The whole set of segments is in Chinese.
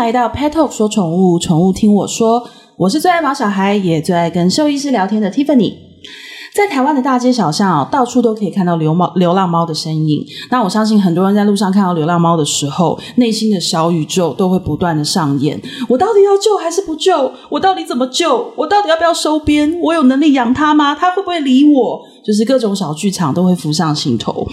来到 Pet Talk 说宠物，宠物听我说。我是最爱毛小孩，也最爱跟兽医师聊天的 Tiffany。在台湾的大街小巷，到处都可以看到流猫、流浪猫的身影。那我相信很多人在路上看到流浪猫的时候，内心的小宇宙都会不断的上演。我到底要救还是不救？我到底怎么救？我到底要不要收编？我有能力养它吗？它会不会理我？就是各种小剧场都会浮上心头。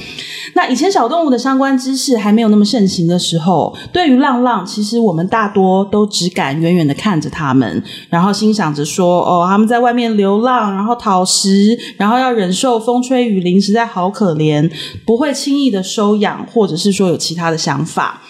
那以前小动物的相关知识还没有那么盛行的时候，对于浪浪，其实我们大多都只敢远远的看着它们，然后心想着说：“哦，他们在外面流浪，然后讨食，然后要忍受风吹雨淋，实在好可怜，不会轻易的收养，或者是说有其他的想法。”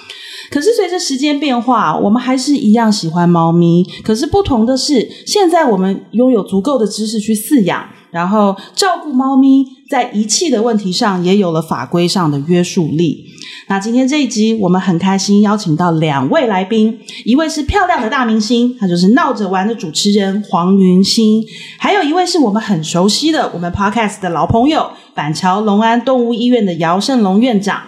可是随着时间变化，我们还是一样喜欢猫咪。可是不同的是，现在我们拥有足够的知识去饲养。然后照顾猫咪，在遗弃的问题上也有了法规上的约束力。那今天这一集，我们很开心邀请到两位来宾，一位是漂亮的大明星，她就是闹着玩的主持人黄云欣，还有一位是我们很熟悉的我们 Podcast 的老朋友，板桥隆安动物医院的姚胜龙院长。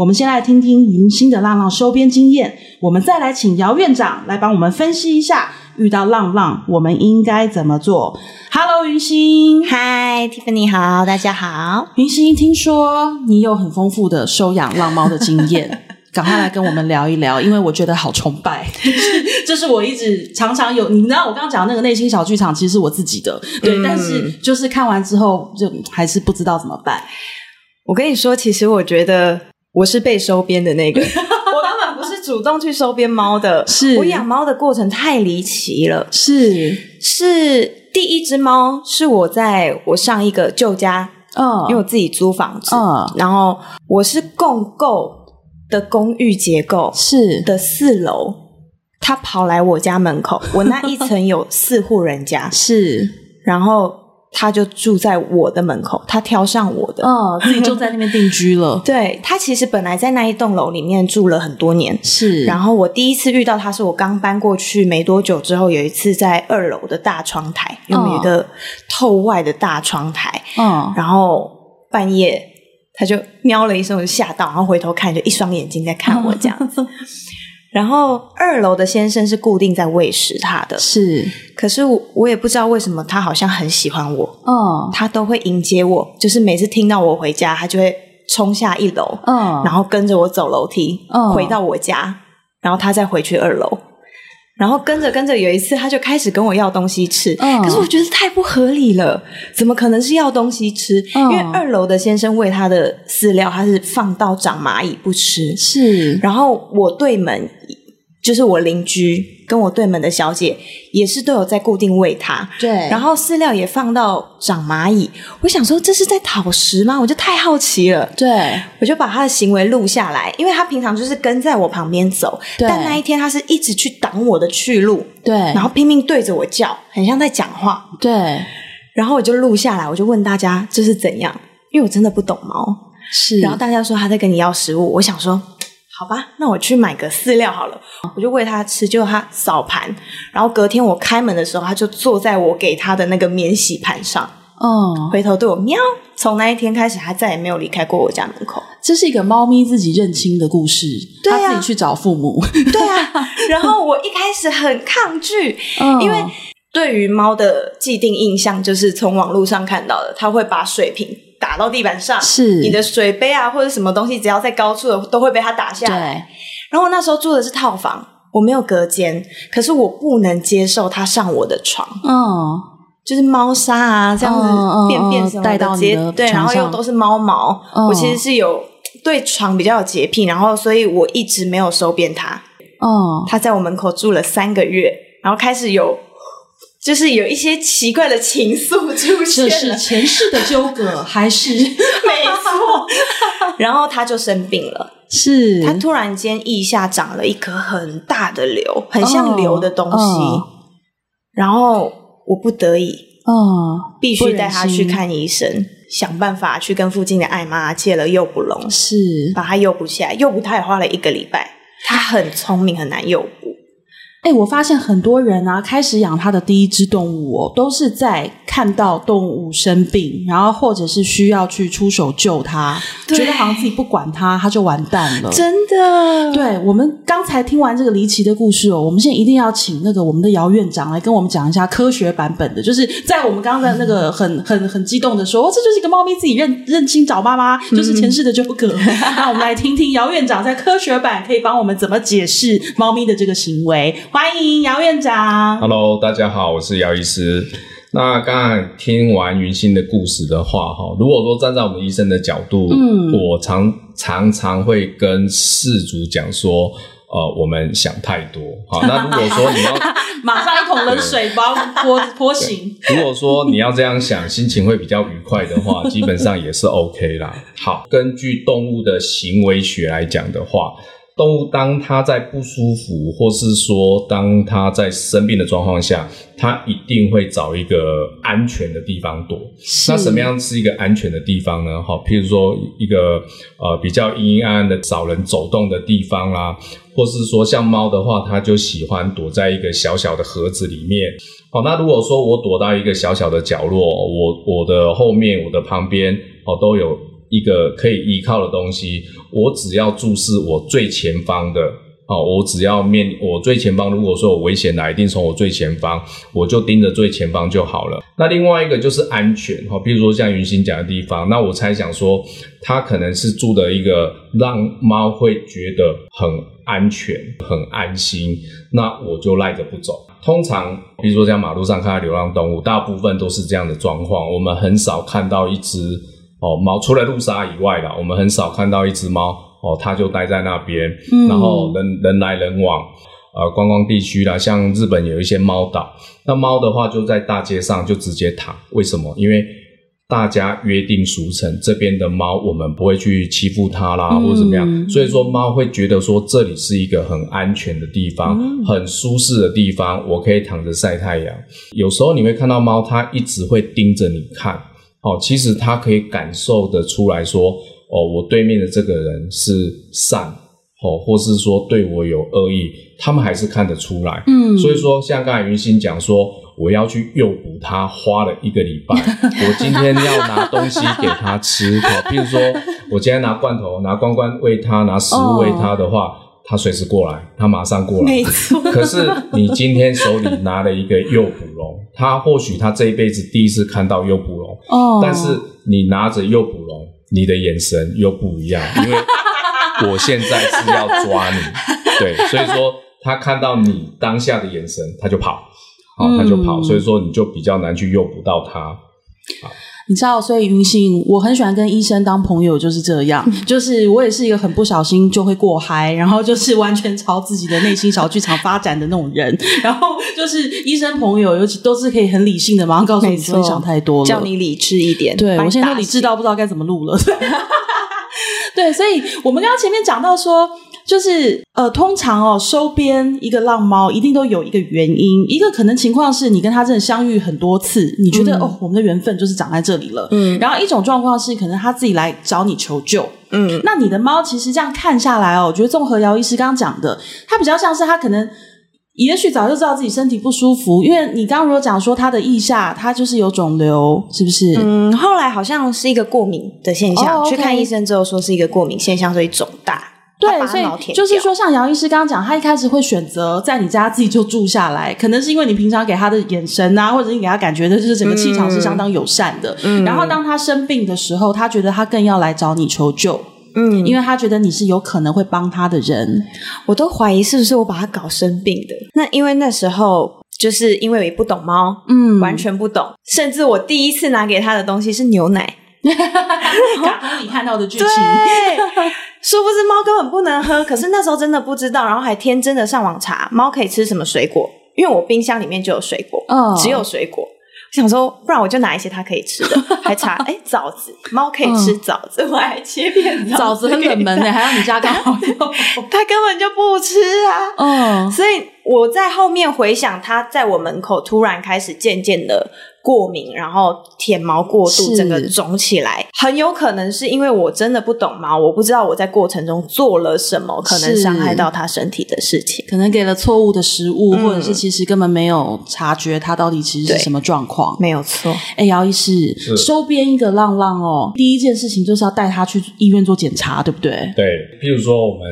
我们先来听听云欣的浪浪收编经验，我们再来请姚院长来帮我们分析一下。遇到浪浪，我们应该怎么做？Hello，云欣。Hi，Tiffany，好，大家好。云欣，听说你有很丰富的收养浪猫的经验，赶快来跟我们聊一聊，因为我觉得好崇拜。这是我一直常常有，你知道我刚刚讲的那个内心小剧场，其实是我自己的，对，嗯、但是就是看完之后，就还是不知道怎么办。我跟你说，其实我觉得我是被收编的那个。不是主动去收编猫的，是我养猫的过程太离奇了。是是，第一只猫是我在我上一个旧家，嗯，因为我自己租房子，嗯，然后我是共构的公寓结构，是的四楼，它跑来我家门口，我那一层有四户人家，是，然后。他就住在我的门口，他挑上我的，哦，自己就在那边定居了。对，他其实本来在那一栋楼里面住了很多年，是。然后我第一次遇到他是我刚搬过去没多久之后，有一次在二楼的大窗台，有一个透外的大窗台，嗯，然后半夜他就喵了一声，我就吓到，然后回头看，就一双眼睛在看我这样子。然后二楼的先生是固定在喂食他的，是。可是我我也不知道为什么他好像很喜欢我，嗯，他都会迎接我，就是每次听到我回家，他就会冲下一楼，嗯，然后跟着我走楼梯，嗯，回到我家，然后他再回去二楼。然后跟着跟着，有一次他就开始跟我要东西吃，嗯，可是我觉得太不合理了，怎么可能是要东西吃？嗯，因为二楼的先生喂他的饲料，他是放到长蚂蚁不吃，是。然后我对门。就是我邻居跟我对门的小姐也是都有在固定喂它，对，然后饲料也放到长蚂蚁。我想说这是在讨食吗？我就太好奇了，对，我就把他的行为录下来，因为他平常就是跟在我旁边走，对，但那一天他是一直去挡我的去路，对，然后拼命对着我叫，很像在讲话，对，然后我就录下来，我就问大家这是怎样，因为我真的不懂猫，是，然后大家说他在跟你要食物，我想说。好吧，那我去买个饲料好了，我就喂它吃。结果它扫盘，然后隔天我开门的时候，它就坐在我给它的那个免洗盘上，嗯，回头对我喵。从那一天开始，它再也没有离开过我家门口。这是一个猫咪自己认亲的故事，它自己去找父母。对啊，然后我一开始很抗拒，嗯，因为对于猫的既定印象就是从网络上看到的，它会把水瓶。打到地板上，是你的水杯啊，或者什么东西，只要在高处的都会被它打下来。对。然后那时候住的是套房，我没有隔间，可是我不能接受它上我的床。嗯，就是猫砂啊，这样子便便什么的，对，然后又都是猫毛。嗯。我其实是有对床比较有洁癖，然后所以我一直没有收编它。哦。它在我门口住了三个月，然后开始有。就是有一些奇怪的情愫出现了，这是前世的纠葛，还是 没错？然后他就生病了，是他突然间腋下长了一颗很大的瘤，很像瘤的东西。哦、然后我不得已，哦，必须带他去看医生，想办法去跟附近的艾妈借了诱捕笼，是把他诱捕起来。诱捕他也花了一个礼拜，他很聪明，很难诱捕。哎，我发现很多人啊，开始养他的第一只动物哦，都是在看看到动物生病，然后或者是需要去出手救它，觉得好像自己不管它，它就完蛋了。真的，对，我们刚才听完这个离奇的故事哦，我们现在一定要请那个我们的姚院长来跟我们讲一下科学版本的，就是在我们刚刚的那个很很很激动的说，哦，这就是一个猫咪自己认认亲找妈妈，就是前世的纠葛。那我们来听听姚院长在科学版可以帮我们怎么解释猫咪的这个行为。欢迎姚院长。Hello，大家好，我是姚医师。那刚刚听完云歆的故事的话，哈，如果说站在我们医生的角度，嗯，我常常常会跟事主讲说，呃，我们想太多。好，那如果说你要 马上一桶冷水把我们泼泼醒，如果说你要这样想，心情会比较愉快的话，基本上也是 OK 啦。好，根据动物的行为学来讲的话。动物当它在不舒服，或是说当它在生病的状况下，它一定会找一个安全的地方躲。那什么样是一个安全的地方呢？好，譬如说一个呃比较阴阴暗暗的、少人走动的地方啦，或是说像猫的话，它就喜欢躲在一个小小的盒子里面。好，那如果说我躲到一个小小的角落，我我的后面、我的旁边哦都有。一个可以依靠的东西，我只要注视我最前方的，哦，我只要面我最前方，如果说有危险来，一定从我最前方，我就盯着最前方就好了。那另外一个就是安全，哈，比如说像云歆讲的地方，那我猜想说，它可能是住的一个让猫会觉得很安全、很安心，那我就赖着不走。通常，比如说像马路上看到流浪动物，大部分都是这样的状况，我们很少看到一只。哦，猫除了路杀以外啦，我们很少看到一只猫哦，它就待在那边，嗯、然后人人来人往，呃，观光地区啦，像日本有一些猫岛，那猫的话就在大街上就直接躺，为什么？因为大家约定俗成，这边的猫我们不会去欺负它啦，嗯、或者怎么样，所以说猫会觉得说这里是一个很安全的地方，嗯、很舒适的地方，我可以躺着晒太阳。有时候你会看到猫，它一直会盯着你看。哦，其实他可以感受得出来说，哦，我对面的这个人是善，哦，或是说对我有恶意，他们还是看得出来。嗯，所以说，像刚才云心讲说，我要去诱捕他，花了一个礼拜。我今天要拿东西给他吃，哦，譬如说，我今天拿罐头，拿罐罐喂他，拿食物喂他的话。哦他随时过来，他马上过来。没错。可是你今天手里拿了一个诱捕笼，他或许他这一辈子第一次看到诱捕笼。哦。但是你拿着诱捕笼，你的眼神又不一样，因为我现在是要抓你。对，所以说他看到你当下的眼神，他就跑，好，他就跑。所以说你就比较难去诱捕到他。好。你知道，所以云信，我很喜欢跟医生当朋友，就是这样。就是我也是一个很不小心就会过嗨，然后就是完全朝自己的内心小剧场发展的那种人。然后就是医生朋友，尤其都是可以很理性的，马上告诉你说你想太多了，叫你理智一点。对，我现在都理智到不知道该怎么录了。对，所以我们刚刚前面讲到说。就是呃，通常哦，收编一个浪猫一定都有一个原因，一个可能情况是你跟他真的相遇很多次，你觉得、嗯、哦，我们的缘分就是长在这里了。嗯，然后一种状况是可能他自己来找你求救。嗯，那你的猫其实这样看下来哦，我觉得综合姚医师刚刚讲的，它比较像是它可能也许早就知道自己身体不舒服，因为你刚刚如果讲说他的腋下它就是有肿瘤，是不是？嗯，后来好像是一个过敏的现象，去看医生之后说是一个过敏现象，所以肿大。对，所以就是说，像姚医师刚刚讲，他一开始会选择在你家自己就住下来，可能是因为你平常给他的眼神啊，或者你给他感觉的就是整个气场是相当友善的。嗯，然后当他生病的时候，他觉得他更要来找你求救。嗯，因为他觉得你是有可能会帮他的人。我都怀疑是不是我把他搞生病的。那因为那时候就是因为我也不懂猫，嗯，完全不懂，甚至我第一次拿给他的东西是牛奶。卡通里看到的剧情，对，殊不知猫根本不能喝。可是那时候真的不知道，然后还天真的上网查猫可以吃什么水果，因为我冰箱里面就有水果，嗯，只有水果。我想说，不然我就拿一些它可以吃的，还查哎枣子，猫可以吃枣子，我还切片枣子很冷门的，还要你家刚好有，它根本就不吃啊，嗯，所以。我在后面回想，它在我门口突然开始渐渐的。过敏，然后舔毛过度，整个肿起来，很有可能是因为我真的不懂猫，我不知道我在过程中做了什么，可能伤害到它身体的事情，可能给了错误的食物，嗯、或者是其实根本没有察觉它到底其实是什么状况，没有错。哎，姚医师，收编一个浪浪哦，第一件事情就是要带他去医院做检查，对不对？对，譬如说我们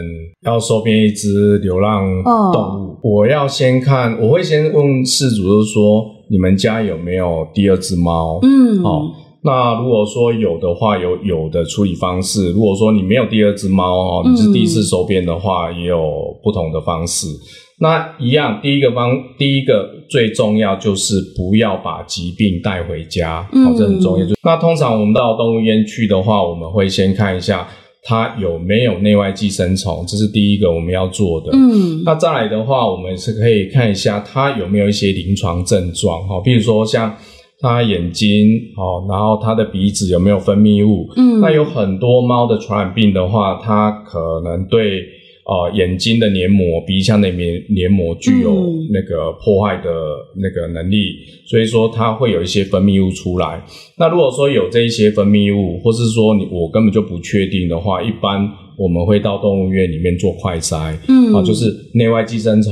要收编一只流浪动物，嗯、我要先看，我会先问事主，就是说。你们家有没有第二只猫？嗯，好、哦。那如果说有的话，有有的处理方式。如果说你没有第二只猫哦，你是第一次收编的话，也有不同的方式。嗯、那一样，第一个方，第一个最重要就是不要把疾病带回家，好、哦，这很重要。嗯、就那通常我们到动物医院去的话，我们会先看一下。它有没有内外寄生虫？这是第一个我们要做的。嗯，那再来的话，我们是可以看一下它有没有一些临床症状，哈，比如说像它眼睛，哦，然后它的鼻子有没有分泌物？嗯，那有很多猫的传染病的话，它可能对。呃，眼睛的黏膜、鼻腔的黏黏膜具有那个破坏的那个能力，嗯、所以说它会有一些分泌物出来。那如果说有这一些分泌物，或是说你我根本就不确定的话，一般我们会到动物医院里面做快筛，嗯，啊，就是内外寄生虫，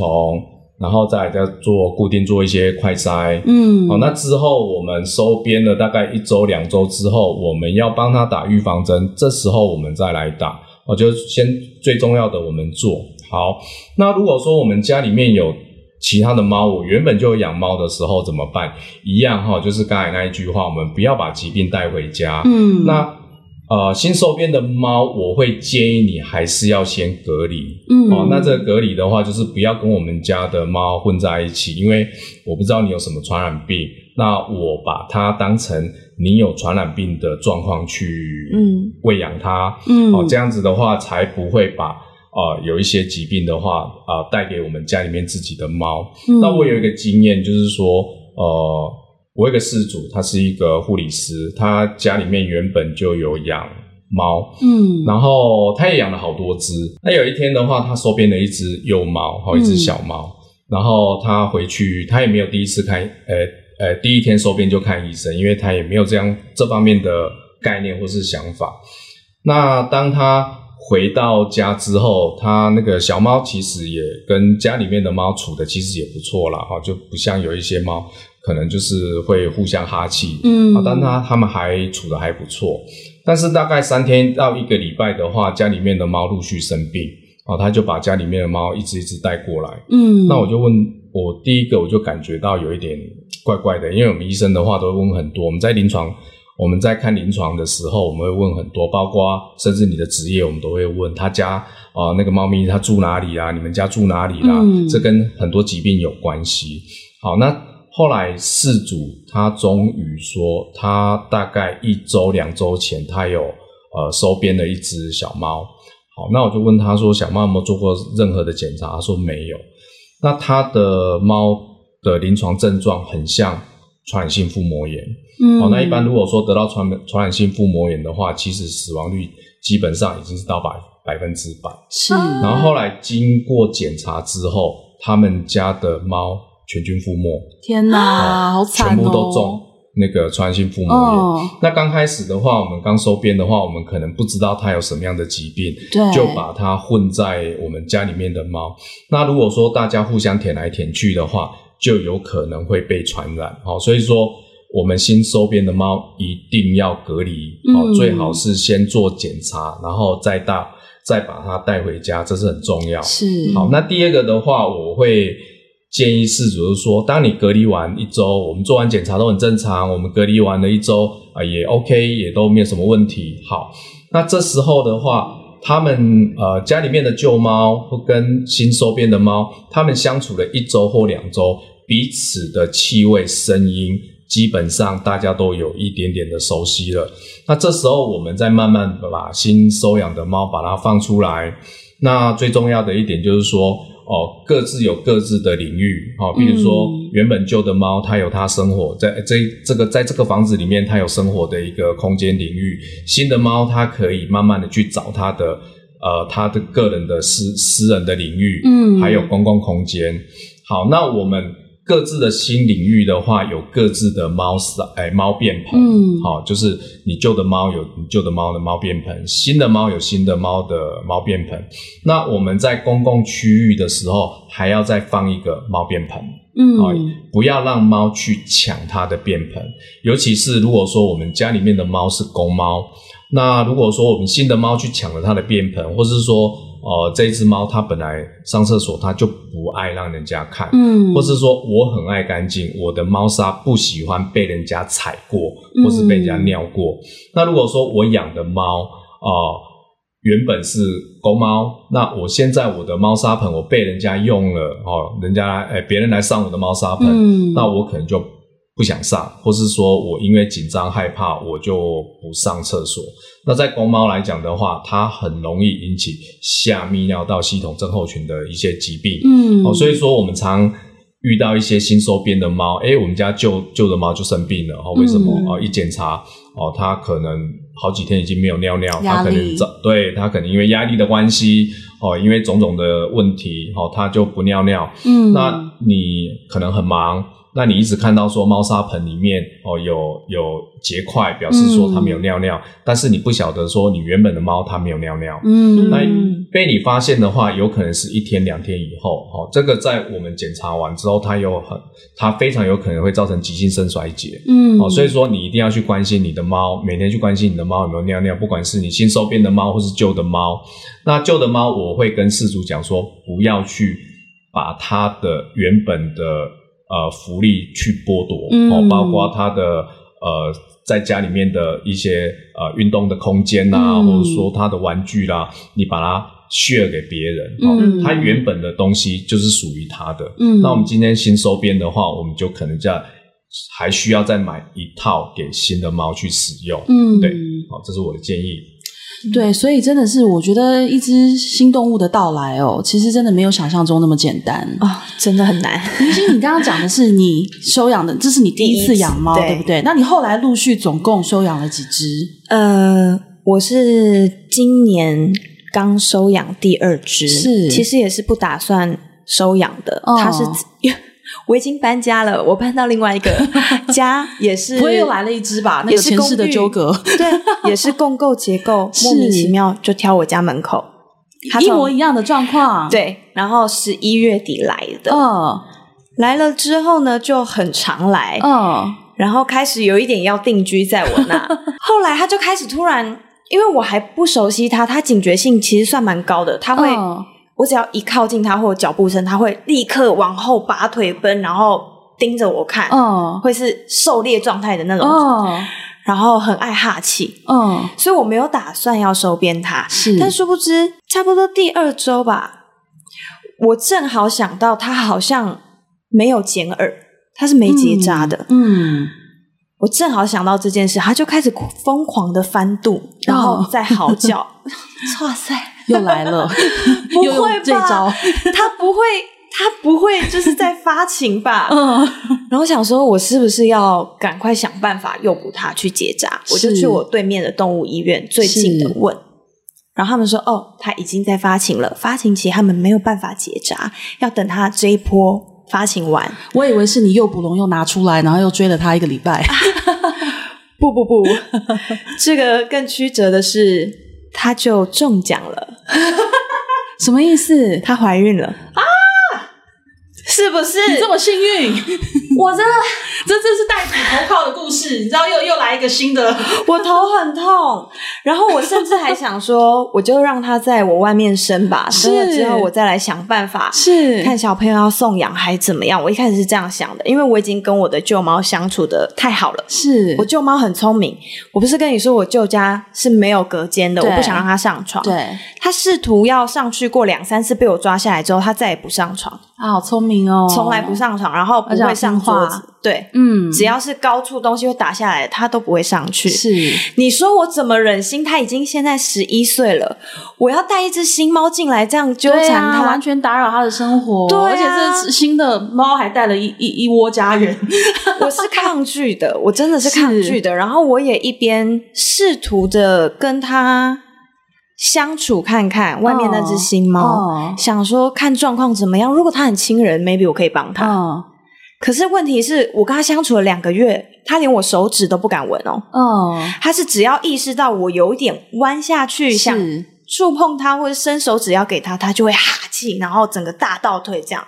然后再来再做固定做一些快筛，嗯，好、啊，那之后我们收编了大概一周两周之后，我们要帮他打预防针，这时候我们再来打。我就先最重要的我们做好。那如果说我们家里面有其他的猫，我原本就有养猫的时候怎么办？一样哈，就是刚才那一句话，我们不要把疾病带回家。嗯。那呃，新收编的猫，我会建议你还是要先隔离。嗯。哦，那这个隔离的话，就是不要跟我们家的猫混在一起，因为我不知道你有什么传染病。那我把它当成你有传染病的状况去喂养它，嗯，哦，这样子的话才不会把呃有一些疾病的话啊呃、带给我们家里面自己的猫。嗯、那我有一个经验，就是说呃，我有一个事主，他是一个护理师，他家里面原本就有养猫，嗯，然后他也养了好多只。那有一天的话，他收编了一只幼猫，好一只小猫，嗯、然后他回去，他也没有第一次开，呃。呃，第一天收编就看医生，因为他也没有这样这方面的概念或是想法。那当他回到家之后，他那个小猫其实也跟家里面的猫处的其实也不错啦，哈，就不像有一些猫可能就是会互相哈气，嗯，啊，但他他们还处的还不错。但是大概三天到一个礼拜的话，家里面的猫陆续生病，啊，他就把家里面的猫一只一只带过来，嗯，那我就问我第一个我就感觉到有一点。怪怪的，因为我们医生的话都会问很多。我们在临床，我们在看临床的时候，我们会问很多，包括甚至你的职业，我们都会问他家啊、呃，那个猫咪它住哪里啊？你们家住哪里啦？嗯、这跟很多疾病有关系。好，那后来事主他终于说，他大概一周两周前，他有呃收编了一只小猫。好，那我就问他说，小猫有没有做过任何的检查？他说没有。那他的猫。的临床症状很像传染性腹膜炎，嗯，好，那一般如果说得到传传染性腹膜炎的话，其实死亡率基本上已经是到百百分之百，是。然后后来经过检查之后，他们家的猫全军覆没，天哪，好惨哦，全部都中那个传染性腹膜炎。哦、那刚开始的话，我们刚收编的话，我们可能不知道它有什么样的疾病，就把它混在我们家里面的猫。那如果说大家互相舔来舔去的话，就有可能会被传染，好，所以说我们新收编的猫一定要隔离，好，最好是先做检查，然后再到再把它带回家，这是很重要。是，好，那第二个的话，我会建议饲主就是说，当你隔离完一周，我们做完检查都很正常，我们隔离完了一周啊也 OK，也都没有什么问题。好，那这时候的话。他们呃家里面的旧猫或跟新收编的猫，他们相处了一周或两周，彼此的气味、声音，基本上大家都有一点点的熟悉了。那这时候我们再慢慢把新收养的猫把它放出来。那最重要的一点就是说。哦，各自有各自的领域，好、哦，比如说原本旧的猫，它有它生活在这这个在这个房子里面，它有生活的一个空间领域。新的猫，它可以慢慢的去找它的呃它的个人的私私人的领域，嗯，还有公共空间。好，那我们。各自的新领域的话，有各自的猫砂，哎，猫便盆，嗯，好，就是你旧的猫有你旧的猫的猫便盆，新的猫有新的猫的猫便盆。那我们在公共区域的时候，还要再放一个猫便盆，嗯，好，不要让猫去抢它的便盆，尤其是如果说我们家里面的猫是公猫，那如果说我们新的猫去抢了它的便盆，或是说。哦、呃，这只猫它本来上厕所，它就不爱让人家看，嗯，或是说我很爱干净，我的猫砂不喜欢被人家踩过，或是被人家尿过。嗯、那如果说我养的猫，哦、呃，原本是公猫，那我现在我的猫砂盆我被人家用了，哦、呃，人家哎别人来上我的猫砂盆，嗯，那我可能就。不想上，或是说我因为紧张害怕，我就不上厕所。那在公猫来讲的话，它很容易引起下泌尿道系统症候群的一些疾病。嗯，哦，所以说我们常遇到一些新收编的猫，诶，我们家旧旧的猫就生病了。哦，为什么？嗯、哦，一检查，哦，它可能好几天已经没有尿尿，它可能找对它可能因为压力的关系，哦，因为种种的问题，哦，它就不尿尿。嗯，那你可能很忙。那你一直看到说猫砂盆里面哦有有结块，表示说它没有尿尿，嗯、但是你不晓得说你原本的猫它没有尿尿。嗯，那被你发现的话，有可能是一天两天以后，哦，这个在我们检查完之后，它有很它非常有可能会造成急性肾衰竭。嗯，哦，所以说你一定要去关心你的猫，每天去关心你的猫有没有尿尿，不管是你新收编的猫或是旧的猫。那旧的猫我会跟饲主讲说，不要去把它的原本的。呃，福利去剥夺，哦，嗯、包括他的呃，在家里面的一些呃运动的空间呐、啊，嗯、或者说他的玩具啦，你把它 share 给别人，哦，嗯、他原本的东西就是属于他的。嗯，那我们今天新收编的话，我们就可能在还需要再买一套给新的猫去使用。嗯，对，好，这是我的建议。对，所以真的是，我觉得一只新动物的到来哦，其实真的没有想象中那么简单啊、哦，真的很难。明星，你刚刚讲的是你收养的，这是你第一次养猫，对，对不对？那你后来陆续总共收养了几只？呃，我是今年刚收养第二只，是，其实也是不打算收养的，哦、它是。我已经搬家了，我搬到另外一个。家，也是不会又来了一只吧？那个城市的纠葛，对，也是共构结构，莫名其妙就挑我家门口，一模一样的状况。对，然后十一月底来的，嗯，来了之后呢，就很常来，嗯，然后开始有一点要定居在我那，后来他就开始突然，因为我还不熟悉他，他警觉性其实算蛮高的，他会。嗯我只要一靠近它或者脚步声，它会立刻往后拔腿奔，然后盯着我看，嗯，会是狩猎状态的那种，嗯，然后很爱哈气，嗯，所以我没有打算要收编它，是，但殊不知差不多第二周吧，我正好想到它好像没有剪耳，它是没结扎的，嗯，嗯，我正好想到这件事，它就开始疯狂的翻肚，然后再嚎叫，哇、哦、塞！又来了，不会吧？他不会，他不会，就是在发情吧？嗯。然后想说，我是不是要赶快想办法诱捕他去结扎？我就去我对面的动物医院最近的问，然后他们说，哦，他已经在发情了，发情期他们没有办法结扎，要等他这一波发情完。我以为是你诱捕笼又拿出来，然后又追了他一个礼拜。不不不，这个更曲折的是，他就中奖了。什么意思？她怀孕了啊？是不是？你这么幸运，我真的，这这是带骨头靠的故事，你知道又又来一个新的，我头很痛，然后我甚至还想说，我就让他在我外面生吧，生了之后我再来想办法，是看小朋友要送养还怎么样？我一开始是这样想的，因为我已经跟我的舅猫相处的太好了，是我舅猫很聪明，我不是跟你说我舅家是没有隔间的，我不想让它上床，对，他试图要上去过两三次，被我抓下来之后，他再也不上床。啊，好聪明哦！从来不上床，然后不会上桌子。对，嗯，只要是高处东西会打下来，它都不会上去。是，你说我怎么忍心？它已经现在十一岁了，我要带一只新猫进来这样纠缠它，啊、完全打扰它的生活。对、啊，而且这新的猫还带了一一一窝家人，我是抗拒的，我真的是抗拒的。然后我也一边试图的跟它相处看看外面那只新猫，哦、想说看状况怎么样。如果它很亲人，maybe 我可以帮它。哦、可是问题是我跟他相处了两个月，他连我手指都不敢闻哦。哦，他是只要意识到我有一点弯下去想触碰他或者伸手指要给他，他就会哈气，然后整个大倒退这样。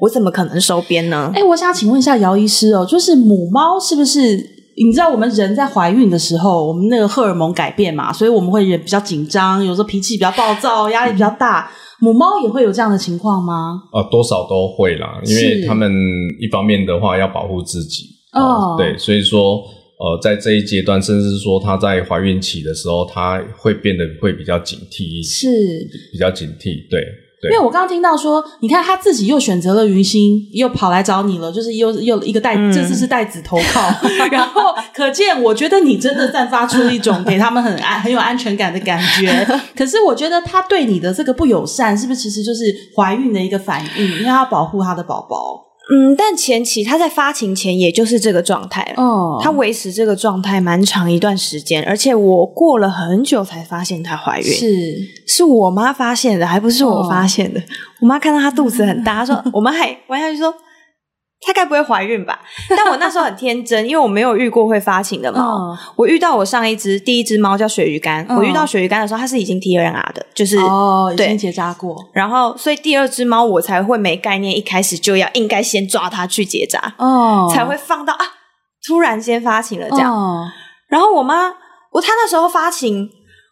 我怎么可能收编呢？哎，我想请问一下姚医师哦，就是母猫是不是？你知道我们人在怀孕的时候，我们那个荷尔蒙改变嘛，所以我们会人比较紧张，有时候脾气比较暴躁，压力比较大。母猫也会有这样的情况吗？啊，多少都会啦，因为他们一方面的话要保护自己哦，对，所以说呃，在这一阶段，甚至说她在怀孕期的时候，她会变得会比较警惕一些，是比较警惕，对。对因为我刚刚听到说，你看他自己又选择了云星，又跑来找你了，就是又又一个带，嗯、这次是带子投靠，然后可见，我觉得你真的散发出一种给他们很安很有安全感的感觉。可是我觉得他对你的这个不友善，是不是其实就是怀孕的一个反应？因为他要保护他的宝宝。嗯，但前期他在发情前也就是这个状态了。哦，他维持这个状态蛮长一段时间，而且我过了很久才发现她怀孕。是，是我妈发现的，还不是我发现的。哦、我妈看到她肚子很大，她说：“ 我妈还玩下去说。”她该不会怀孕吧？但我那时候很天真，因为我没有遇过会发情的猫。我遇到我上一只第一只猫叫鳕鱼干，我遇到鳕鱼干的时候，它是已经 tRNA 的，就是哦，已经结扎过。然后，所以第二只猫我才会没概念，一开始就要应该先抓它去结扎哦，才会放到啊，突然间发情了这样。然后我妈，我她那时候发情，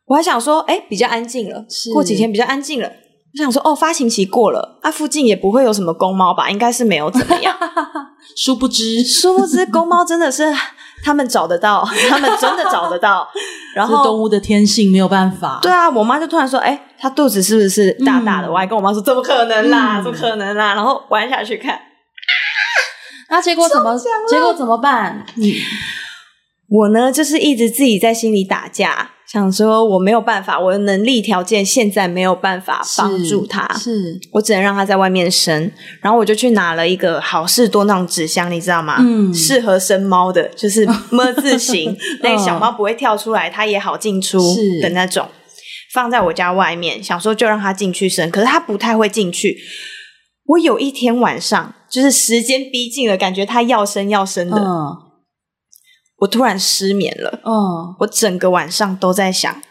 我还想说，哎，比较安静了，过几天比较安静了。我想说，哦，发情期过了，啊，附近也不会有什么公猫吧？应该是没有怎么样。殊不知，殊不知，公猫真的是他们找得到，他们真的找得到。然后动物的天性没有办法。对啊，我妈就突然说：“哎，她肚子是不是大大的？”嗯、我还跟我妈说：“怎么可能啦？怎么可能啦？”然后玩下去看，那结果怎么？结果怎么办？你我呢，就是一直自己在心里打架。想说我没有办法，我的能力条件现在没有办法帮助他，是，是我只能让他在外面生。然后我就去拿了一个好事多那种纸箱，你知道吗？嗯，适合生猫的，就是 么字形，那个小猫不会跳出来，它也好进出的那种，放在我家外面，想说就让它进去生。可是它不太会进去。我有一天晚上，就是时间逼近了，感觉它要生要生的。嗯我突然失眠了，嗯，我整个晚上都在想，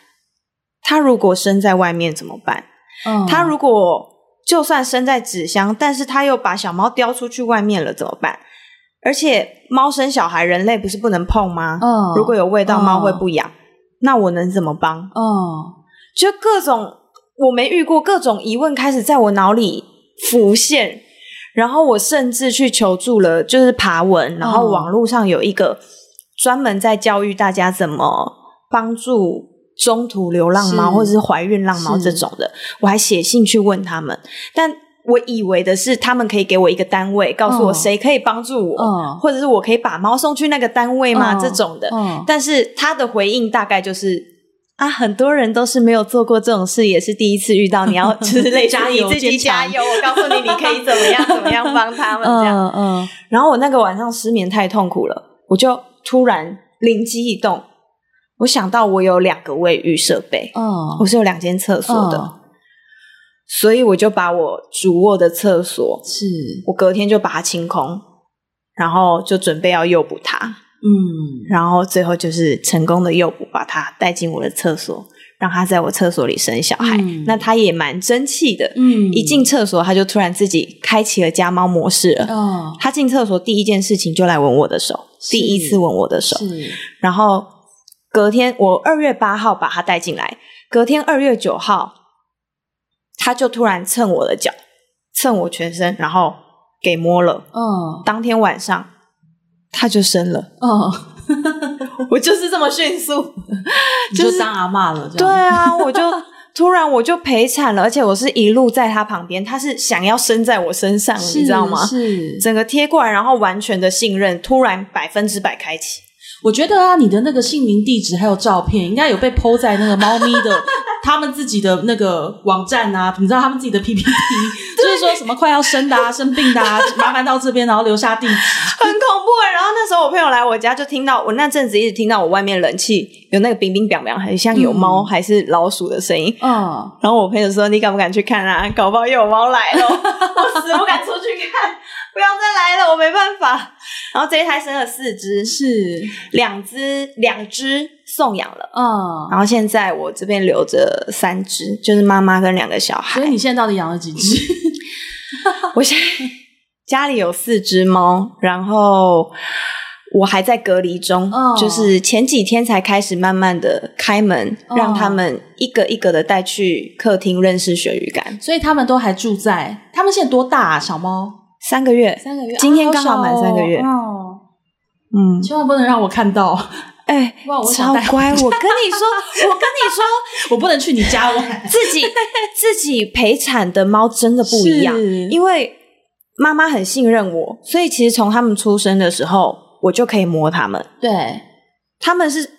他如果生在外面怎么办？嗯，他如果就算生在纸箱，但是他又把小猫叼出去外面了怎么办？而且猫生小孩，人类不是不能碰吗？嗯，如果有味道，猫会不痒，那我能怎么帮？嗯，就各种我没遇过各种疑问开始在我脑里浮现，然后我甚至去求助了，就是爬文，然后网络上有一个。专门在教育大家怎么帮助中途流浪猫或者是怀孕浪猫这种的，我还写信去问他们，但我以为的是他们可以给我一个单位，告诉我谁可以帮助我，嗯、或者是我可以把猫送去那个单位吗？嗯、这种的，嗯、但是他的回应大概就是啊，很多人都是没有做过这种事，也是第一次遇到，你要 就是类似你自己加油，我告诉你你可以怎么样怎么样帮他们这样，嗯，嗯。然后我那个晚上失眠太痛苦了，我就。突然灵机一动，我想到我有两个卫浴设备，哦，我是有两间厕所的，哦、所以我就把我主卧的厕所，是。我隔天就把它清空，然后就准备要诱捕它，嗯，然后最后就是成功的诱捕，把它带进我的厕所。让他在我厕所里生小孩，嗯、那他也蛮争气的。嗯，一进厕所，他就突然自己开启了家猫模式了。哦，他进厕所第一件事情就来吻我的手，第一次吻我的手。是，然后隔天我二月八号把他带进来，隔天二月九号，他就突然蹭我的脚，蹭我全身，然后给摸了。哦，当天晚上他就生了。哦。我就是这么迅速，就当阿嬷了。对啊，我就突然我就陪产了，而且我是一路在他旁边，他是想要生在我身上，你知道吗？是 整个贴过来，然后完全的信任，突然百分之百开启。我觉得啊，你的那个姓名、地址还有照片，应该有被 po 在那个猫咪的 他们自己的那个网站啊，你知道他们自己的 PPT，对就是说什么快要生的啊、生病的啊，麻烦到这边，然后留下地址，很恐怖。然后那那时候我朋友来我家，就听到我那阵子一直听到我外面冷气有那个冰冰凉凉，很像有猫还是老鼠的声音。嗯，然后我朋友说：“你敢不敢去看啊？搞不好又有猫来了。”我死不敢出去看，不要再来了，我没办法。然后这一胎生了四只，是两只两只送养了。嗯，然后现在我这边留着三只，就是妈妈跟两个小孩。所以你现在到底养了几只？我现在家里有四只猫，然后我还在隔离中，oh. 就是前几天才开始慢慢的开门，oh. 让他们一个一个的带去客厅认识鳕鱼干，所以他们都还住在。他们现在多大啊？小猫三个月，三个月，今天刚好满三个月。哦，oh. 嗯，千万不能让我看到。哎、超乖！我跟你说，我跟你说，我不能去你家玩。自己 自己陪产的猫真的不一样，因为妈妈很信任我，所以其实从他们出生的时候，我就可以摸他们。对，他们是，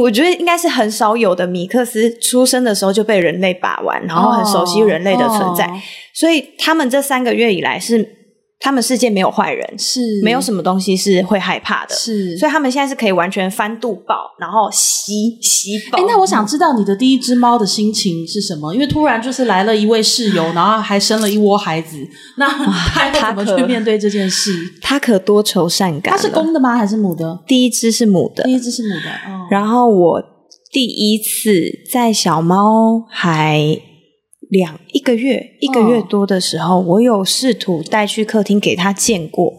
我觉得应该是很少有的米克斯出生的时候就被人类把玩，然后很熟悉人类的存在，哦哦、所以他们这三个月以来是。他们世界没有坏人，是没有什么东西是会害怕的，是，所以他们现在是可以完全翻肚抱，然后吸吸饱。哎，那我想知道你的第一只猫的心情是什么？因为突然就是来了一位室友，然后还生了一窝孩子，那他怎么去面对这件事？他可多愁善感。它是公的吗？还是母的？第一只是母的，第一只是母的。哦，然后我第一次在小猫还。两一个月一个月多的时候，哦、我有试图带去客厅给他见过，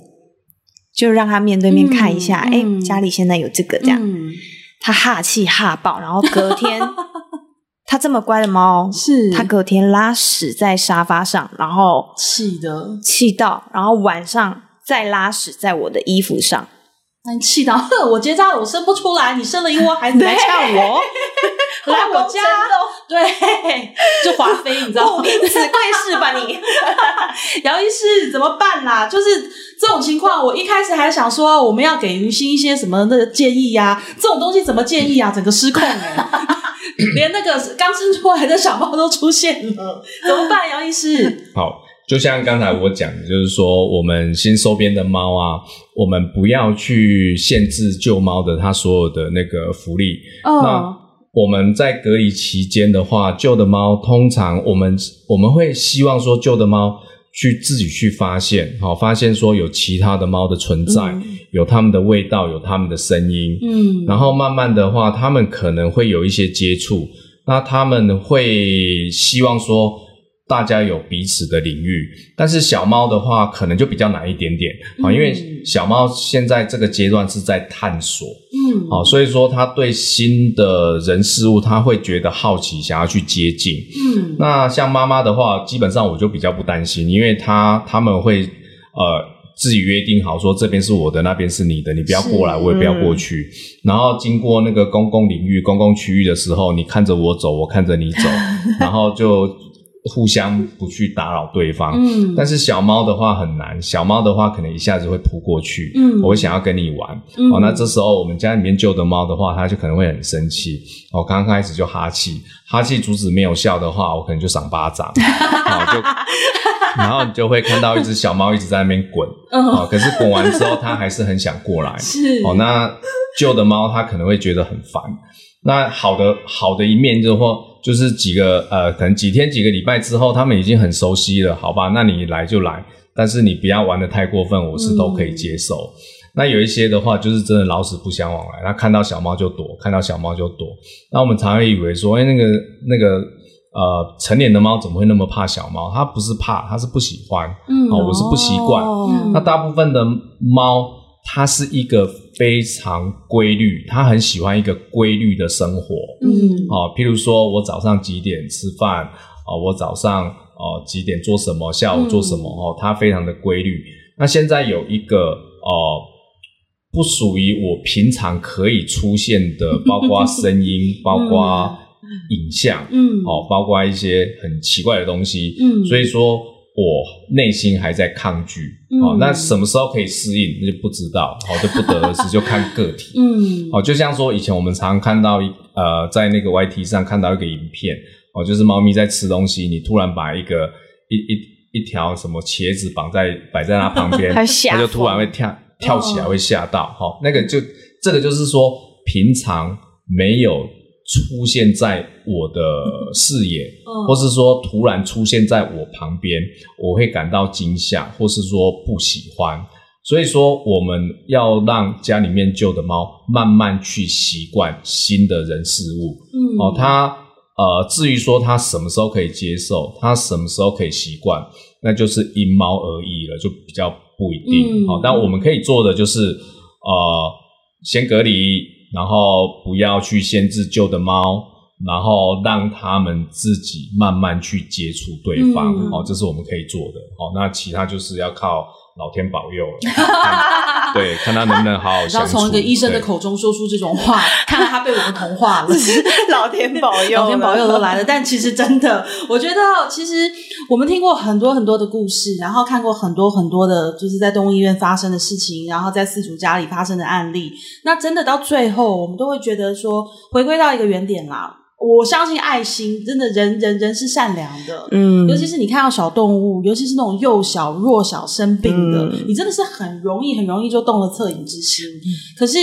就让他面对面看一下，哎、家里现在有这个这样，嗯、他哈气哈爆，然后隔天 他这么乖的猫，是。他隔天拉屎在沙发上，然后气的气到，然后晚上再拉屎在我的衣服上。那你气到，哼，我结扎了，我生不出来，你生了一窝孩子 来呛我，来我家，对，就华妃，你知道吗？不耻贵事吧你？姚医师怎么办啦？就是这种情况，我一开始还想说我们要给于心一些什么的建议呀、啊，这种东西怎么建议啊？整个失控了、欸，连那个刚生出来的小猫都出现了，怎么办？姚医师，好。就像刚才我讲的，就是说我们新收编的猫啊，我们不要去限制旧猫的它所有的那个福利。哦。那我们在隔离期间的话，旧的猫通常我们我们会希望说旧的猫去自己去发现，好，发现说有其他的猫的存在，嗯、有它们的味道，有它们的声音。嗯。然后慢慢的话，它们可能会有一些接触，那他们会希望说。大家有彼此的领域，但是小猫的话可能就比较难一点点。啊，嗯、因为小猫现在这个阶段是在探索，嗯，好，所以说它对新的人事物，它会觉得好奇，想要去接近，嗯，那像妈妈的话，基本上我就比较不担心，因为它他们会呃自己约定好说，这边是我的，那边是你的，你不要过来，我也不要过去，嗯、然后经过那个公共领域、公共区域的时候，你看着我走，我看着你走，然后就。互相不去打扰对方，嗯，但是小猫的话很难，小猫的话可能一下子会扑过去，嗯，我会想要跟你玩，嗯，哦，那这时候我们家里面旧的猫的话，它就可能会很生气，哦，刚刚开始就哈气，哈气阻止没有效的话，我可能就赏巴掌，然后你就会看到一只小猫一直在那边滚，哦，可是滚完之后它还是很想过来，是，哦，那旧的猫它可能会觉得很烦，那好的好的一面就是说。就是几个呃，可能几天几个礼拜之后，他们已经很熟悉了，好吧？那你来就来，但是你不要玩得太过分，我是都可以接受。嗯、那有一些的话，就是真的老死不相往来，他看到小猫就躲，看到小猫就躲。那我们常常以为说，哎，那个那个呃，成年的猫怎么会那么怕小猫？它不是怕，它是不喜欢。嗯，哦，我是不习惯。嗯、那大部分的猫，它是一个。非常规律，他很喜欢一个规律的生活。嗯，啊，譬如说我早上几点吃饭，啊，我早上哦几点做什么，下午做什么，哦，他非常的规律。那现在有一个哦，不属于我平常可以出现的，包括声音，包括 影像，嗯，哦，包括一些很奇怪的东西，嗯，所以说。我内心还在抗拒，哦，那什么时候可以适应，那就不知道，好，就不得而知，就看个体，嗯，哦，就像说以前我们常常看到一呃，在那个 YT 上看到一个影片，哦，就是猫咪在吃东西，你突然把一个一一一条什么茄子绑在摆在它旁边，它就突然会跳跳起来会吓到。哈、哦，那个就这个就是说平常没有出现在我的视野，嗯、或是说突然出现在我旁边，我会感到惊吓，或是说不喜欢。所以说，我们要让家里面旧的猫慢慢去习惯新的人事物。嗯，哦，它呃，至于说它什么时候可以接受，它什么时候可以习惯，那就是因猫而异了，就比较不一定。好、嗯哦，但我们可以做的就是呃，先隔离，然后不要去限制旧的猫，然后让他们自己慢慢去接触对方。嗯、哦，这是我们可以做的。哦，那其他就是要靠。老天保佑了，对，看他能不能好好相处。然后从一个医生的口中说出这种话，对 看他被我们同化了。老天保佑，老天保佑都来了。但其实真的，我觉得其实我们听过很多很多的故事，然后看过很多很多的，就是在动物医院发生的事情，然后在饲主家里发生的案例。那真的到最后，我们都会觉得说，回归到一个原点啦。我相信爱心真的人，人人人是善良的，嗯，尤其是你看到小动物，尤其是那种幼小弱小生病的，嗯、你真的是很容易很容易就动了恻隐之心。嗯、可是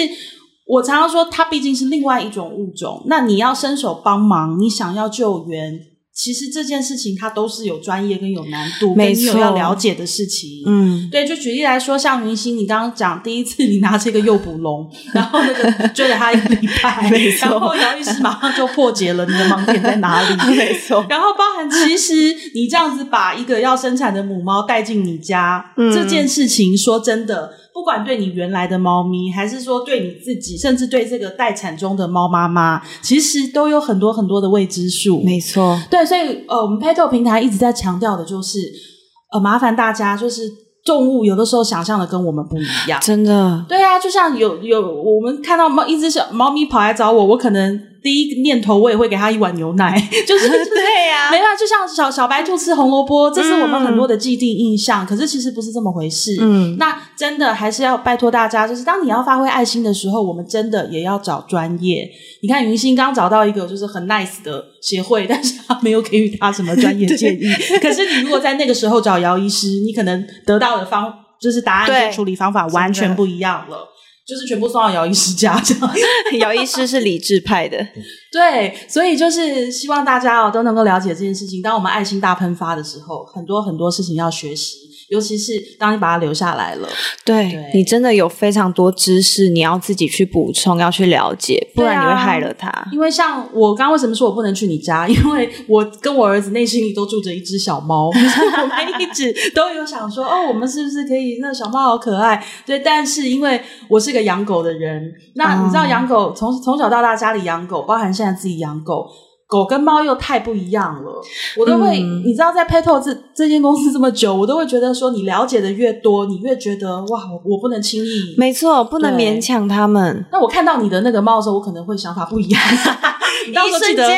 我常常说，它毕竟是另外一种物种，那你要伸手帮忙，你想要救援。其实这件事情它都是有专业跟有难度，跟你有要了解的事情。嗯，对，就举例来说，像云星，你刚刚讲第一次你拿这个诱捕笼，然后那个追了他一个礼拜，没错，然后姚医师马上就破解了你的盲点在哪里，没错。然后包含其实你这样子把一个要生产的母猫带进你家，嗯，这件事情说真的。不管对你原来的猫咪，还是说对你自己，甚至对这个待产中的猫妈妈，其实都有很多很多的未知数。没错，对，所以呃，我们 Petal 平台一直在强调的就是，呃，麻烦大家就是动物有的时候想象的跟我们不一样，真的。对啊，就像有有我们看到猫一只小猫咪跑来找我，我可能。第一个念头，我也会给他一碗牛奶，就是对呀，没办法，就像小小白兔吃红萝卜，这是我们很多的既定印象。可是其实不是这么回事。嗯，那真的还是要拜托大家，就是当你要发挥爱心的时候，我们真的也要找专业。你看云星刚找到一个就是很 nice 的协会，但是他没有给予他什么专业建议。可是你如果在那个时候找姚医师，你可能得到的方就是答案跟处理方法完全不一样了。就是全部送到姚医师家，这样。姚医师是理智派的，对，所以就是希望大家哦都能够了解这件事情。当我们爱心大喷发的时候，很多很多事情要学习。尤其是当你把它留下来了，对，对你真的有非常多知识，你要自己去补充，要去了解，不然你会害了它。因为像我刚刚为什么说我不能去你家？因为我跟我儿子内心里都住着一只小猫，我们一直都有想说，哦，我们是不是可以？那小猫好可爱，对。但是因为我是个养狗的人，那你知道养狗从从小到大家里养狗，包含现在自己养狗。狗跟猫又太不一样了，我都会，嗯、你知道，在 Petal 这这间公司这么久，我都会觉得说，你了解的越多，你越觉得哇，我我不能轻易，没错，不能勉强他们。那我看到你的那个猫的时候，我可能会想法不一样。你到时候记得，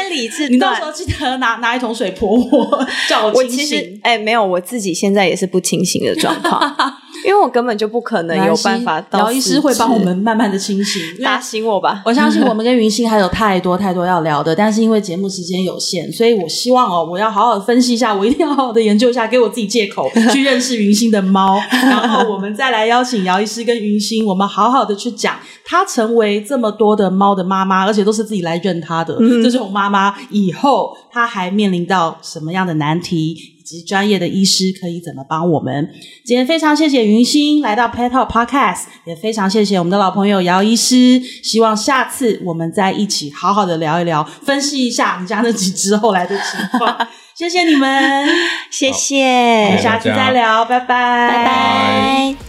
你到时候记得拿拿一桶水泼我，叫我清醒。哎、欸，没有，我自己现在也是不清醒的状况。因为我根本就不可能有办法到，姚医师会帮我们慢慢的清醒，打醒我吧。我相信我们跟云星还有太多太多要聊的，但是因为节目时间有限，所以我希望哦，我要好好的分析一下，我一定要好好的研究一下，给我自己借口 去认识云星的猫，然后我们再来邀请姚医师跟云星，我们好好的去讲，他成为这么多的猫的妈妈，而且都是自己来认他的这种妈妈，以后他还面临到什么样的难题？以及专业的医师可以怎么帮我们？今天非常谢谢云星来到 Petal Podcast，也非常谢谢我们的老朋友姚医师。希望下次我们再一起好好的聊一聊，分析一下你家那几只后来的情况。谢谢你们，谢谢，下次再聊，拜拜，拜拜。